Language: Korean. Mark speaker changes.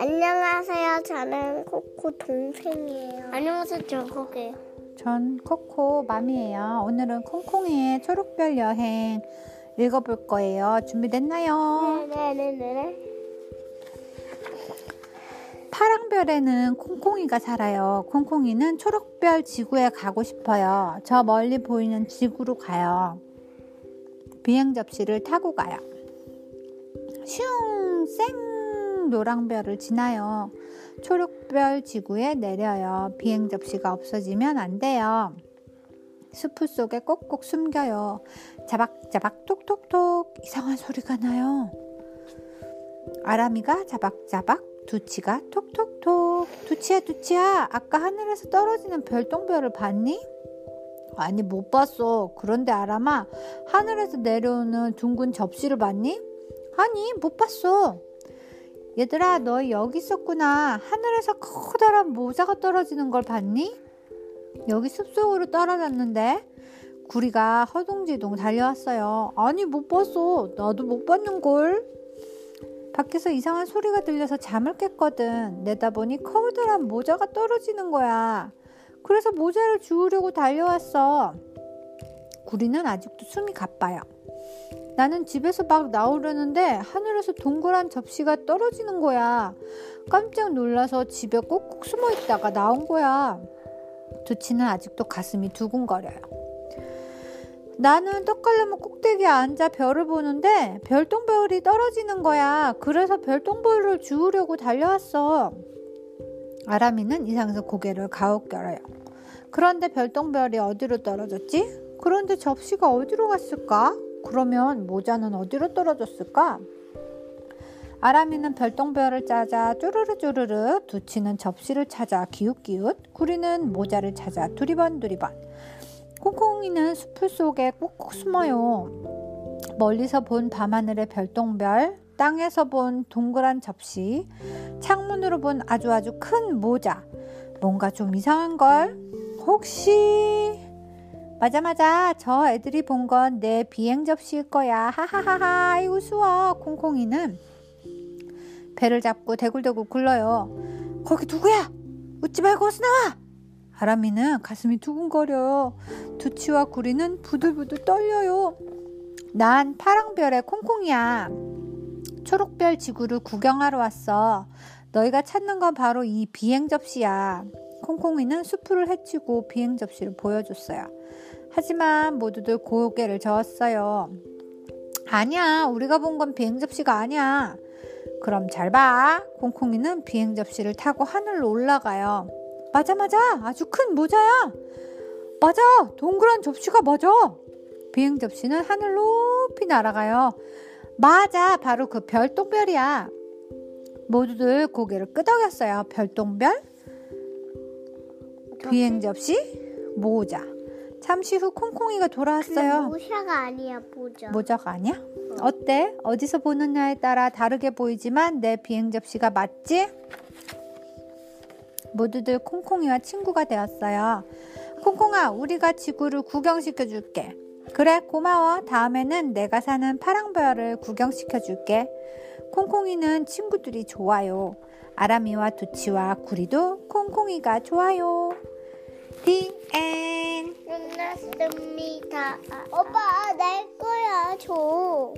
Speaker 1: 안녕하세요. 저는 코코 동생이에요. 안녕하세요. 저 코코예요.
Speaker 2: 전 코코 맘이에요. 오늘은 콩콩이의 초록별 여행 읽어볼 거예요. 준비됐나요?
Speaker 1: 네네네네.
Speaker 2: 파랑별에는 콩콩이가 살아요. 콩콩이는 초록별 지구에 가고 싶어요. 저 멀리 보이는 지구로 가요. 비행 접시를 타고 가요. 슝! 쌩! 노랑별을 지나요. 초록별 지구에 내려요. 비행 접시가 없어지면 안 돼요. 숲 속에 꼭꼭 숨겨요. 자박자박 톡톡톡 이상한 소리가 나요. 아람이가 자박자박 두치가 톡톡톡 두치야 두치야 아까 하늘에서 떨어지는 별똥별을 봤니? 아니 못 봤어. 그런데 아람아 하늘에서 내려오는 둥근 접시를 봤니? 아니 못 봤어. 얘들아 너 여기 있었구나. 하늘에서 커다란 모자가 떨어지는 걸 봤니? 여기 숲속으로 떨어졌는데 구리가 허둥지둥 달려왔어요. 아니 못 봤어. 나도 못 봤는걸. 밖에서 이상한 소리가 들려서 잠을 깼거든. 내다보니 커다란 모자가 떨어지는 거야. 그래서 모자를 주우려고 달려왔어. 구리는 아직도 숨이 가빠요. 나는 집에서 막 나오려는데 하늘에서 동그란 접시가 떨어지는 거야. 깜짝 놀라서 집에 꼭꼭 숨어 있다가 나온 거야. 두치는 아직도 가슴이 두근거려요. 나는 떡갈나무 꼭대기에 앉아 별을 보는데 별똥별이 떨어지는 거야. 그래서 별똥별을 주우려고 달려왔어. 아람이는 이상해서 고개를 가웃겨요. 그런데 별똥별이 어디로 떨어졌지? 그런데 접시가 어디로 갔을까? 그러면 모자는 어디로 떨어졌을까? 아람이는 별똥별을 짜자 쪼르르 쪼르르 두치는 접시를 찾아 기웃기웃 구리는 모자를 찾아 두리번 두리번 콩콩이는 숲을 속에 꼭꼭 숨어요. 멀리서 본 밤하늘의 별똥별, 땅에서 본 동그란 접시, 창문으로 본 아주 아주 큰 모자. 뭔가 좀 이상한걸? 혹시 맞아 맞아 저 애들이 본 건 내 비행 접시일 거야. 하하하하 아이고 수워. 콩콩이는 배를 잡고 대굴대굴 굴러요. 거기 누구야? 웃지 말고 어서 나와. 아람이는 가슴이 두근거려요 두치와 구리는 부들부들 떨려요. 난 파랑별의 콩콩이야. 초록별 지구를 구경하러 왔어. 너희가 찾는 건 바로 이 비행 접시야 콩콩이는 수풀을 헤치고 비행 접시를 보여줬어요 하지만 모두들 고개를 저었어요. 아니야, 우리가 본 건 비행 접시가 아니야. 그럼 잘 봐. 콩콩이는 비행 접시를 타고 하늘로 올라가요. 맞아, 맞아. 아주 큰 모자야. 맞아. 동그란 접시가 맞아. 비행 접시는 하늘 높이 날아가요. 맞아. 바로 그 별똥별이야. 모두들 고개를 끄덕였어요. 별똥별? 비행 접시? 모자. 잠시 후 콩콩이가 돌아왔어요.
Speaker 1: 모자가 아니야, 모자.
Speaker 2: 모자가 아니야? 어때? 어디서 보느냐에 따라 다르게 보이지만 내 비행 접시가 맞지? 모두들 콩콩이와 친구가 되었어요. 콩콩아, 우리가 지구를 구경시켜 줄게. 그래, 고마워. 다음에는 내가 사는 파랑별을 구경시켜 줄게. 콩콩이는 친구들이 좋아요. 아람이와 두치와 구리도 콩콩이가 좋아요. 디엔
Speaker 1: 끝났습니다. 오빠, 내 거야, 줘.